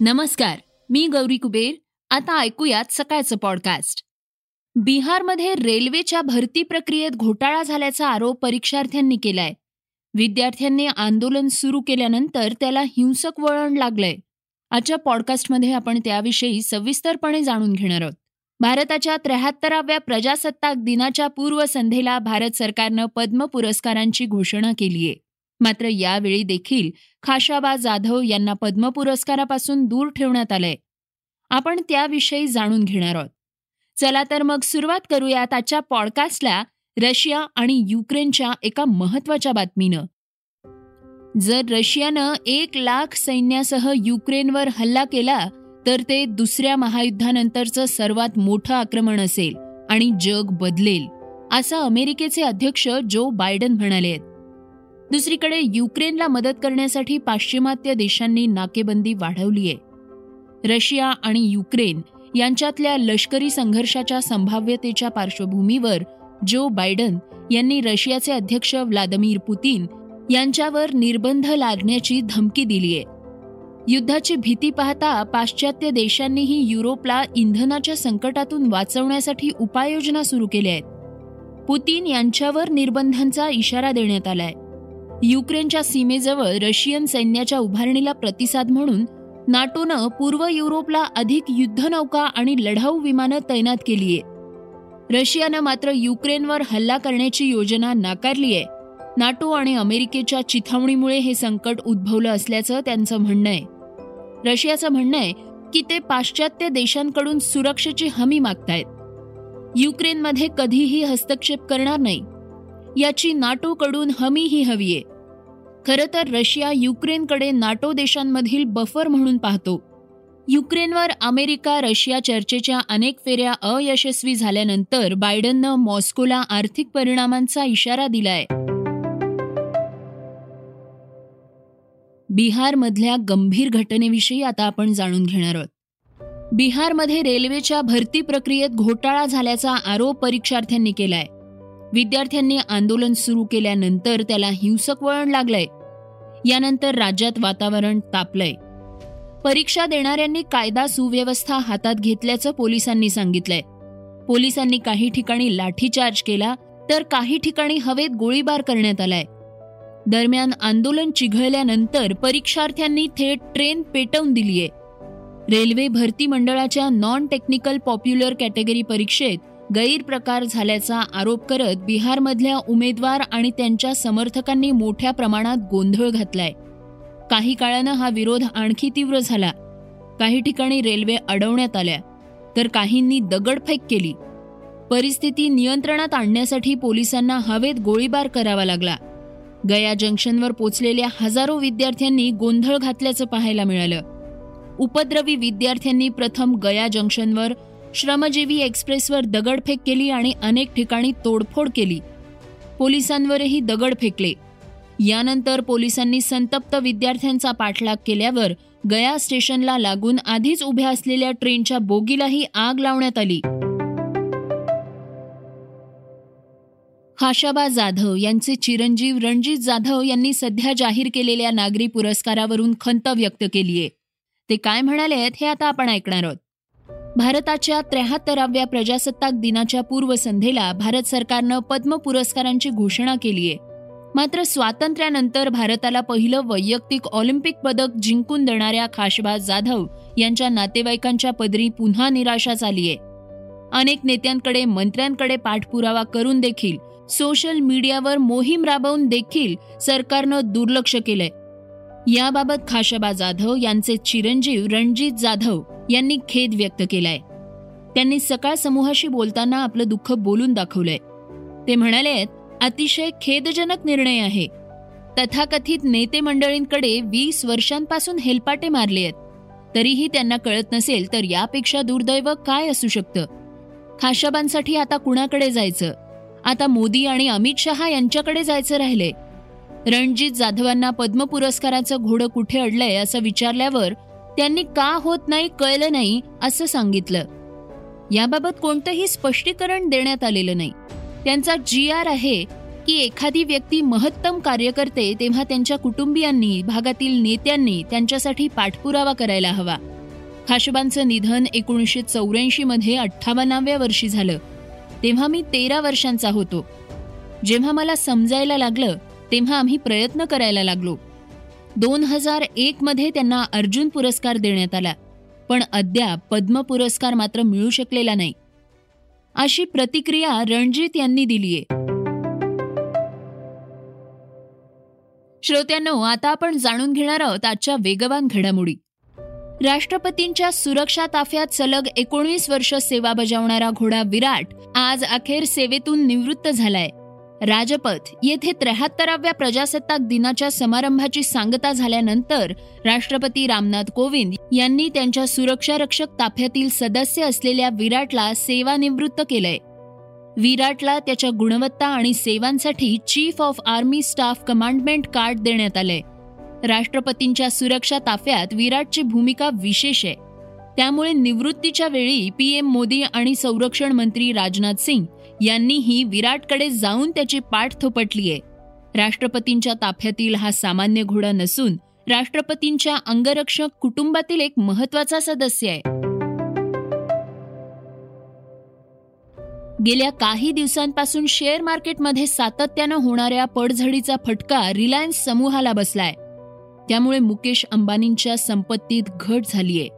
नमस्कार मी गौरी कुबेर. आता ऐकूयात सकाळचं पॉडकास्ट बिहारमध्ये रेल्वेच्या भरती प्रक्रियेत घोटाळा झाल्याचा आरोप परीक्षार्थ्यांनी केलाय. विद्यार्थ्यांनी आंदोलन सुरू केल्यानंतर त्याला हिंसक वळण लागलंय. आजच्या पॉडकास्टमध्ये आपण त्याविषयी सविस्तरपणे जाणून घेणार आहोत. भारताच्या त्र्याहत्तराव्या प्रजासत्ताक दिनाच्या पूर्वसंध्येला भारत सरकारनं पद्म पुरस्कारांची घोषणा केलीय. मात्र यावेळी देखील खाशाबा जाधव यांना पद्म पुरस्कारापासून दूर ठेवण्यात आलंय. आपण त्याविषयी जाणून घेणार आहोत. चला तर मग सुरुवात करूयात आजच्या पॉडकास्टला रशिया आणि युक्रेनच्या एका महत्त्वाच्या बातमीनं. जर रशियानं एक लाख सैन्यासह युक्रेनवर हल्ला केला तर ते दुसऱ्या महायुद्धानंतरचं सर्वात मोठं आक्रमण असेल आणि जग बदलेल असं अमेरिकेचे अध्यक्ष जो बायडन म्हणाले आहेत. दुसरीकडे युक्रेनला मदत करण्यासाठी पाश्चिमात्य देशांनी नाकेबंदी वाढवली आहे रशिया आणि युक्रेन यांच्यातल्या लष्करी संघर्षाच्या संभाव्यतेच्या पार्श्वभूमीवर जो बायडन यांनी रशियाचे अध्यक्ष व्लादिमीर पुतीन यांच्यावर निर्बंध लादण्याची धमकी दिली आहे युद्धाची भीती पाहता पाश्चात्य देशांनीही युरोपला इंधनाच्या संकटातून वाचवण्यासाठी उपाययोजना सुरू केल्या आहेत. पुतीन यांच्यावर निर्बंधांचा इशारा देण्यात आलाय. युक्रेनच्या सीमेजवळ रशियन सैन्याच्या उभारणीला प्रतिसाद म्हणून नाटोनं पूर्व युरोपला अधिक युद्धनौका आणि लढाऊ विमानं तैनात केली आहे रशियानं मात्र युक्रेनवर हल्ला करण्याची योजना नाकारली आहे नाटो आणि अमेरिकेच्या चिथावणीमुळे हे संकट उद्भवलं असल्याचं त्यांचं म्हणणं आहे. रशियाचं म्हणणं आहे की ते पाश्चात्य देशांकडून सुरक्षेची हमी मागतायत. युक्रेनमध्ये कधीही हस्तक्षेप करणार नाही. याची नाटोकडून हमीही हवीये. खरं तर रशिया युक्रेनकडे नाटो देशांमधील बफर म्हणून पाहतो. युक्रेनवर अमेरिका रशिया चर्चेच्या अनेक फेऱ्या अयशस्वी झाल्यानंतर बायडननं मॉस्कोला आर्थिक परिणामांचा इशारा दिलाय. बिहारमधल्या गंभीर घटनेविषयी आता आपण जाणून घेणार आहोत. बिहारमध्ये रेल्वेच्या भरती प्रक्रियेत घोटाळा झाल्याचा आरोप परीक्षार्थ्यांनी केलाय. विद्यार्थ्यांनी आंदोलन सुरू केल्यानंतर त्याला हिंसक वळण लागलंय. यानंतर राज्यात वातावरण तापलंय. परीक्षा देणाऱ्यांनी कायदा सुव्यवस्था हातात घेतल्याचं पोलिसांनी सांगितलंय. पोलिसांनी काही ठिकाणी लाठीचार्ज केला तर काही ठिकाणी हवेत गोळीबार करण्यात आलाय. दरम्यान आंदोलन चिघळल्यानंतर परीक्षार्थ्यांनी थेट ट्रेन पेटवून दिलीये. रेल्वे भरती मंडळाच्या नॉन टेक्निकल पॉप्युलर कॅटेगरी परीक्षेत गैरप्रकार झाल्याचा आरोप करत बिहारमधल्या उमेदवार आणि त्यांच्या समर्थकांनी मोठ्या प्रमाणात गोंधळ घातलाय. काही काळानं हा विरोध आणखी तीव्र झाला. काही ठिकाणी रेल्वे अडवण्यात आल्या तर काहींनी दगडफेक केली. परिस्थिती नियंत्रणात आणण्यासाठी पोलिसांना हवेत गोळीबार करावा लागला. गया जंक्शनवर पोचलेल्या हजारो विद्यार्थ्यांनी गोंधळ घातल्याचं पाहायला मिळालं. उपद्रवी विद्यार्थ्यांनी प्रथम गया जंक्शनवर श्रमजीवी एक्सप्रेसवर दगडफेक केली आणि अनेक ठिकाणी तोडफोड केली. पोलिसांवरही दगड फेकले. यानंतर पोलिसांनी संतप्त विद्यार्थ्यांचा पाठलाग केल्यावर गया स्टेशनला लागून आधीच उभ्या असलेल्या ट्रेनच्या बोगीलाही आग लावण्यात आली. हाशाबा जाधव यांचे चिरंजीव रणजित जाधव यांनी सध्या जाहीर केलेल्या नागरी पुरस्कारावरून खंत व्यक्त केलीये. ते काय म्हणाले आहेत हे आता आपण ऐकणार आहोत. भारताच्या त्र्याहत्तराव्या प्रजासत्ताक दिनाच्या पूर्वसंध्येला भारत सरकारनं पद्म पुरस्कारांची घोषणा केली आहे. मात्र स्वातंत्र्यानंतर भारताला पहिलं वैयक्तिक ऑलिम्पिक पदक जिंकून देणाऱ्या खाशबा जाधव यांच्या नातेवाईकांच्या पदरी पुन्हा निराशा आहे. अनेक नेत्यांकडे मंत्र्यांकडे पाठपुरावा करून देखील सोशल मीडियावर मोहीम राबवून देखील सरकारनं दुर्लक्ष केलंय. याबाबत खाशाबा जाधव यांचे चिरंजीव रणजित जाधव यांनी खेद व्यक्त केलाय. त्यांनी सकाळ समूहाशी बोलताना आपलं दुःख बोलून दाखवलंय. ते म्हणाले अतिशय खेदजनक निर्णय आहे. तथाकथित नेते मंडळींकडे वीस वर्षांपासून हेलपाटे मारले आहेत. तरीही त्यांना कळत नसेल तर यापेक्षा दुर्दैव काय असू शकतं? खाशाबांसाठी आता कुणाकडे जायचं? आता मोदी आणि अमित शहा यांच्याकडे जायचं राहिले रणजित जाधवांना पद्म पुरस्काराचं घोडं कुठे अडलंय असं विचारल्यावर त्यांनी का होत नाही कळलं नाही असं सांगितलं. याबाबत कोणतंही स्पष्टीकरण देण्यात आलेलं नाही. त्यांचा जी आर आहे की एखादी व्यक्ती महत्तम कार्य करते तेव्हा त्यांच्या कुटुंबियांनी भागातील नेत्यांनी त्यांच्यासाठी पाठपुरावा करायला हवा. खाशबांचं निधन एकोणीसशे चौऱ्याऐंशी मध्ये अठ्ठावन्नाव्या वर्षी झालं. तेव्हा मी तेरा वर्षांचा होतो. जेव्हा मला समजायला लागलं तेव्हा आम्ही प्रयत्न करायला लागलो. दोन हजार एक मध्ये त्यांना अर्जुन पुरस्कार देण्यात आला पण अद्याप पद्म पुरस्कार मात्र मिळू शकलेला नाही. अशी प्रतिक्रिया रणजित यांनी दिलीये श्रोत्यांनो आता आपण जाणून घेणार आहोत आजच्या वेगवान घडामोडी. राष्ट्रपतींच्या सुरक्षा ताफ्यात सलग एकोणीस वर्ष सेवा बजावणारा घोडा विराट आज अखेर सेवेतून निवृत्त झालाय. राजपथ येथे त्र्याहत्तराव्या प्रजासत्ताक दिनाच्या समारंभाची सांगता झाल्यानंतर राष्ट्रपती रामनाथ कोविंद यांनी त्यांच्या सुरक्षा रक्षक ताफ्यातील सदस्य असलेल्या विराटला सेवानिवृत्त केलंय. विराटला त्याच्या गुणवत्ता आणि सेवांसाठी chief of army staff commandment card देण्यात आलंय. राष्ट्रपतींच्या सुरक्षा ताफ्यात विराटची भूमिका विशेष आहे. त्यामुळे निवृत्तीच्या वेळी पीएम मोदी आणि संरक्षण मंत्री राजनाथ सिंग यांनीही विराटकडे जाऊन त्याची पाठ थोपटलीय. राष्ट्रपतींच्या ताफ्यातील हा सामान्य घोडा नसून राष्ट्रपतींच्या अंगरक्षक कुटुंबातील एक महत्त्वाचा सदस्य आहे. गेल्या काही दिवसांपासून शेअर मार्केटमध्ये सातत्यानं होणाऱ्या पडझडीचा फटका रिलायन्स समूहाला बसलाय. त्यामुळे मुकेश अंबानींच्या संपत्तीत घट झालीय.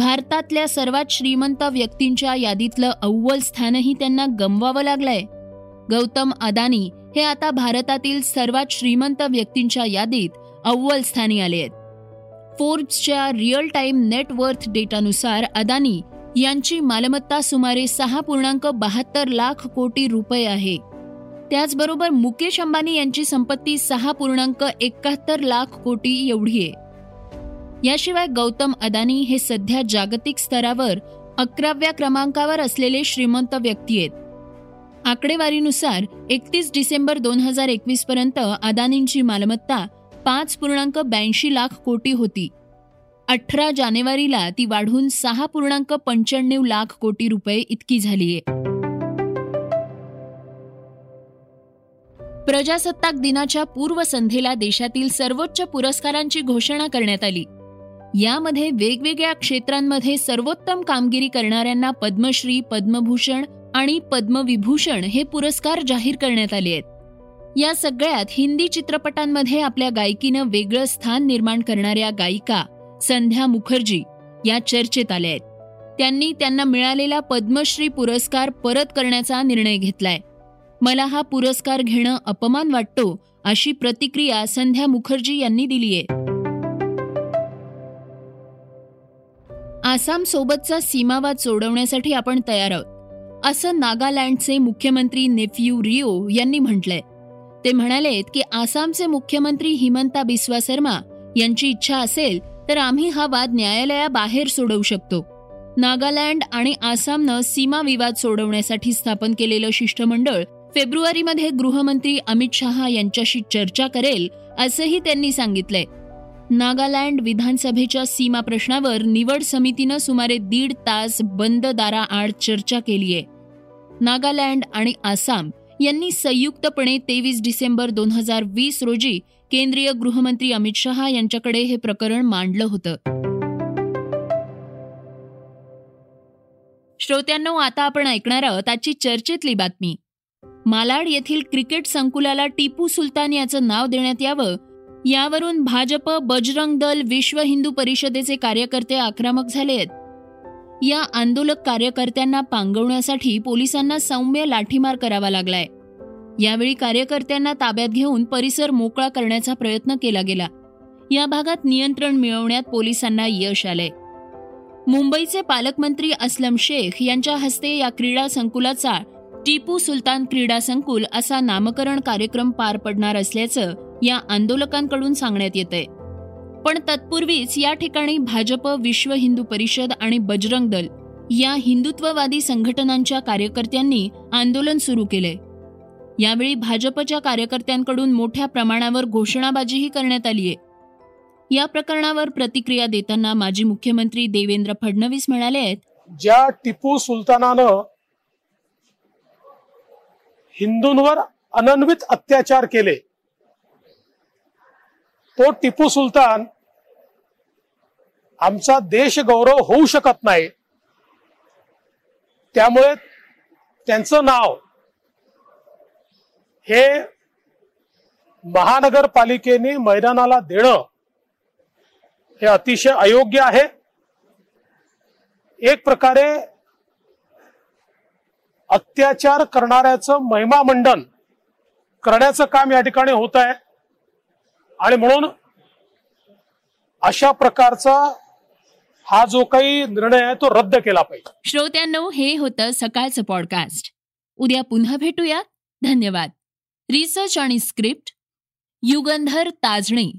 भारतातल्या सर्वात श्रीमंत व्यक्तींच्या यादीतलं अव्वल स्थानही त्यांना गमवावं लागलंय. गौतम अदानी हे आता भारतातील सर्वात श्रीमंत व्यक्तींच्या यादीत अव्वल स्थानी आले आहेत. फोर्ब्सच्या रिअल टाइम नेटवर्थ डेटानुसार अदानी यांची मालमत्ता सुमारे सहा पूर्णांक बहात्तर लाख कोटी रुपये आहे. त्याचबरोबर मुकेश अंबानी यांची संपत्ती सहा पूर्णांक एकाहत्तर लाख कोटी एवढी आहे. याशिवाय गौतम अदानी हे सध्या जागतिक स्तरावर अकराव्या क्रमांकावर असलेले श्रीमंत व्यक्ती आहेत. आकडेवारीनुसार एकतीस डिसेंबर दोन हजार एकवीस पर्यंत अदानींची मालमत्ता पाच पूर्णांक ब्याऐंशी लाख कोटी होती. अठरा जानेवारीला ती वाढून सहा पूर्णांक पंच्याण्णव लाख कोटी रुपये इतकी झालीय. प्रजासत्ताक दिनाच्या पूर्वसंध्येला देशातील सर्वोच्च पुरस्कारांची घोषणा करण्यात आली. यामध्ये वेगवेगळ्या क्षेत्रांमध्ये सर्वोत्तम कामगिरी करणाऱ्यांना पद्मश्री पद्मभूषण आणि पद्मविभूषण हे पुरस्कार जाहीर करण्यात आले आहेत. या सगळ्यात हिंदी चित्रपटांमध्ये आपल्या गायकीनं वेगळं स्थान निर्माण करणाऱ्या गायिका संध्या मुखर्जी या चर्चेत आल्या आहेत. त्यांनी त्यांना मिळालेला पद्मश्री पुरस्कार परत करण्याचा निर्णय घेतलाय. मला हा पुरस्कार घेणं अपमान वाटतो अशी प्रतिक्रिया संध्या मुखर्जी यांनी दिली आसामसोबतचा सीमावाद सोडवण्यासाठी आपण तयार आहोत असं नागालँडचे मुख्यमंत्री नेफ्यू रिओ यांनी म्हटलंय. ते म्हणालेत की आसामचे मुख्यमंत्री हिमंता बिस्वा शर्मा यांची इच्छा असेल तर आम्ही हा वाद न्यायालयाबाहेर सोडवू शकतो. नागालँड आणि आसामनं सीमा विवाद सोडवण्यासाठी स्थापन केलेलं शिष्टमंडळ फेब्रुवारीमध्ये गृहमंत्री अमित शहा यांच्याशी चर्चा करेल असंही त्यांनी सांगितलंय. नागालँड विधानसभेच्या सीमा प्रश्नावर निवड समितीनं सुमारे दीड तास बंद दाराआड चर्चा केलीय नागालँड आणि आसाम यांनी संयुक्तपणे तेवीस डिसेंबर दोन हजार वीस रोजी केंद्रीय गृहमंत्री अमित शहा यांच्याकडे हे प्रकरण मांडलं होतं. श्रोत्यांनो आता आपण ऐकणार आहोत आजची चर्चेतली बातमी. मालाड येथील क्रिकेट संकुलाला टिपू सुलतान याचं नाव देण्यात यावं यावरून भाजप बजरंग दल विश्व हिंदू परिषदेचे कार्यकर्ते आक्रमक झाले आहेत या आंदोलक कार्यकर्त्यांना पांगवण्यासाठी पोलिसांना सौम्य लाठीमार करावा लागलाय. यावेळी कार्यकर्त्यांना ताब्यात घेऊन परिसर मोकळा करण्याचा प्रयत्न केला गेला. या भागात नियंत्रण मिळवण्यात पोलिसांना यश आलंय. मुंबईचे पालकमंत्री असलम शेख यांच्या हस्ते या क्रीडा संकुलाचा टिपू सुलतान क्रीडा संकुल असा नामकरण कार्यक्रम पार पडणार असल्याचं या आंदोलकांकडून सांगण्यात येत आहे पण तत्पूर्वीच या ठिकाणी भाजप विश्व हिंदू परिषद आणि बजरंग दल या हिंदुत्ववादी संघटनांच्या कार्यकर्त्यांनी आंदोलन सुरू केले यावेळी भाजपच्या कार्यकर्त्यांकडून मोठ्या प्रमाणावर घोषणाबाजीही करण्यात आली आहे. या प्रकरणावर प्रतिक्रिया देताना माजी मुख्यमंत्री देवेंद्र फडणवीस म्हणाले आहेत ज्या टिपू सुलतानानं हिंदूंवर अनन्वित अत्याचार केले तो टिपू सुलतान आमचा देश गौरव होऊ शकत नाही. त्यामुळे त्यांचं नाव हे महानगरपालिकेने मैदानाला देणं हे अतिशय अयोग्य आहे. एक प्रकारे अत्याचार करणाऱ्याचं महिमा मंडन करण्याचं काम या ठिकाणी होत आहे. आणि म्हणून अशा प्रकारचा हा जो काही निर्णय आहे तो रद्द केला पाहिजे. श्रोत्यांनो हे होतं सकाळचं पॉडकास्ट उद्या पुन्हा भेटूया. धन्यवाद. रिसर्च आणि स्क्रिप्ट युगंधर ताजणे.